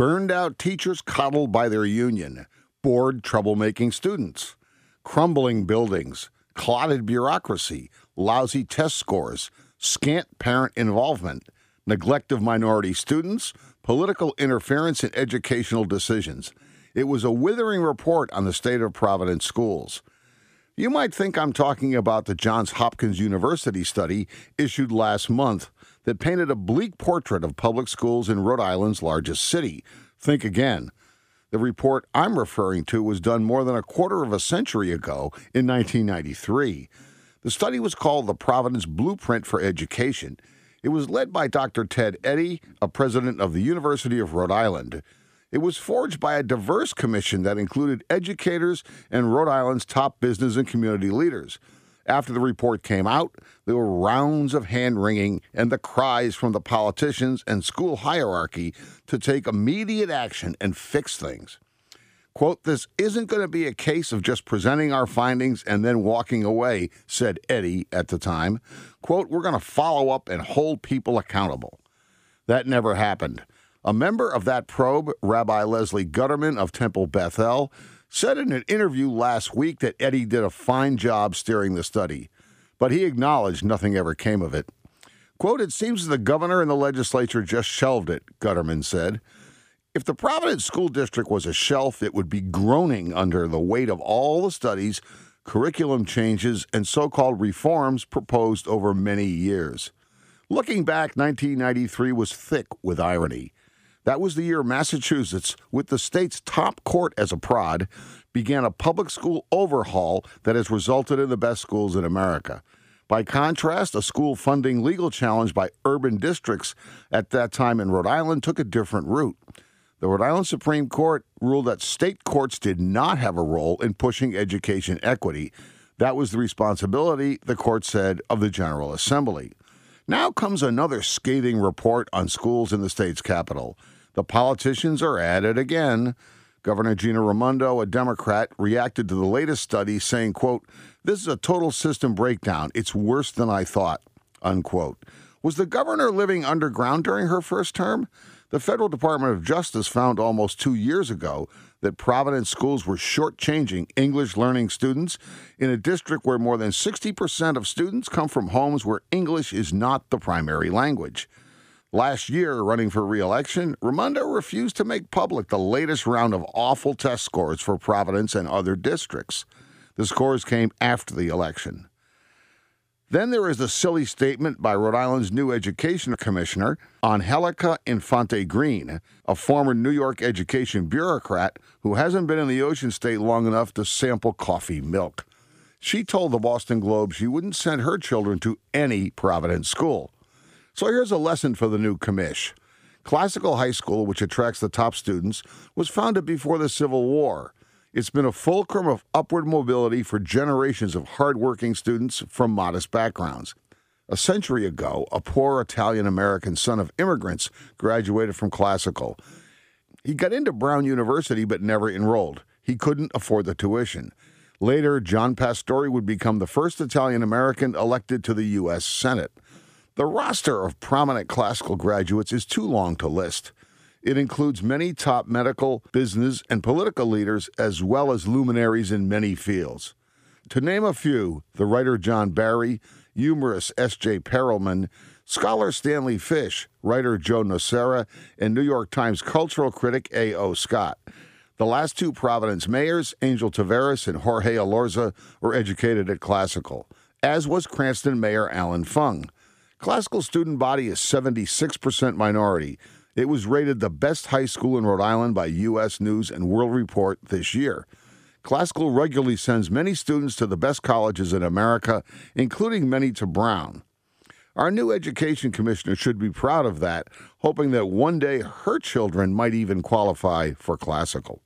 Burned out teachers coddled by their union, bored troublemaking students, crumbling buildings, clotted bureaucracy, lousy test scores, scant parent involvement, neglect of minority students, political interference in educational decisions. It was a withering report on the state of Providence schools. You might think I'm talking about the Johns Hopkins University study issued last month that painted a bleak portrait of public schools in Rhode Island's largest city. Think again. The report I'm referring to was done more than a quarter of a century ago in 1993. The study was called the Providence Blueprint for Education. It was led by Dr. Ted Eddy, a president of the University of Rhode Island. It was forged by a diverse commission that included educators and Rhode Island's top business and community leaders. After the report came out, there were rounds of hand wringing and the cries from the politicians and school hierarchy to take immediate action and fix things. Quote, this isn't going to be a case of just presenting our findings and then walking away, said Eddy at the time. Quote, we're going to follow up and hold people accountable. That never happened. A member of that probe, Rabbi Leslie Gutterman of Temple Bethel, said in an interview last week that Eddy did a fine job steering the study, but he acknowledged nothing ever came of it. Quote, it seems the governor and the legislature just shelved it, Gutterman said. If the Providence School District was a shelf, it would be groaning under the weight of all the studies, curriculum changes, and so called reforms proposed over many years. Looking back, 1993 was thick with irony. That was the year Massachusetts, with the state's top court as a prod, began a public school overhaul that has resulted in the best schools in America. By contrast, a school funding legal challenge by urban districts at that time in Rhode Island took a different route. The Rhode Island Supreme Court ruled that state courts did not have a role in pushing education equity. That was the responsibility, the court said, of the General Assembly. Now comes another scathing report on schools in the state's capital. The politicians are at it again. Governor Gina Raimondo, a Democrat, reacted to the latest study saying, quote, this is a total system breakdown. It's worse than I thought, unquote. Was the governor living underground during her first term? The Federal Department of Justice found almost two years ago that Providence schools were shortchanging English learning students in a district where more than 60% of students come from homes where English is not the primary language. Last year, running for reelection, Raimondo refused to make public the latest round of awful test scores for Providence and other districts. The scores came after the election. Then there is the silly statement by Rhode Island's new education commissioner, Angelica Infante Green, a former New York education bureaucrat who hasn't been in the Ocean State long enough to sample coffee milk. She told the Boston Globe she wouldn't send her children to any Providence school. So here's a lesson for the new commish. Classical High School, which attracts the top students, was founded before the Civil War. It's been a fulcrum of upward mobility for generations of hardworking students from modest backgrounds. A century ago, a poor Italian American son of immigrants graduated from classical. He got into Brown University but never enrolled. He couldn't afford the tuition. Later, John Pastore would become the first Italian American elected to the U.S. Senate. The roster of prominent classical graduates is too long to list. It includes many top medical, business, and political leaders, as well as luminaries in many fields. To name a few, the writer John Barry, humorist S.J. Perelman, scholar Stanley Fish, writer Joe Nocera, and New York Times cultural critic A.O. Scott. The last two Providence mayors, Angel Taveras and Jorge Elorza, were educated at Classical, as was Cranston Mayor Allan Fung. Classical student body is 76% minority. It was rated the best high school in Rhode Island by U.S. News and World Report this year. Classical regularly sends many students to the best colleges in America, including many to Brown. Our new education commissioner should be proud of that, hoping that one day her children might even qualify for classical.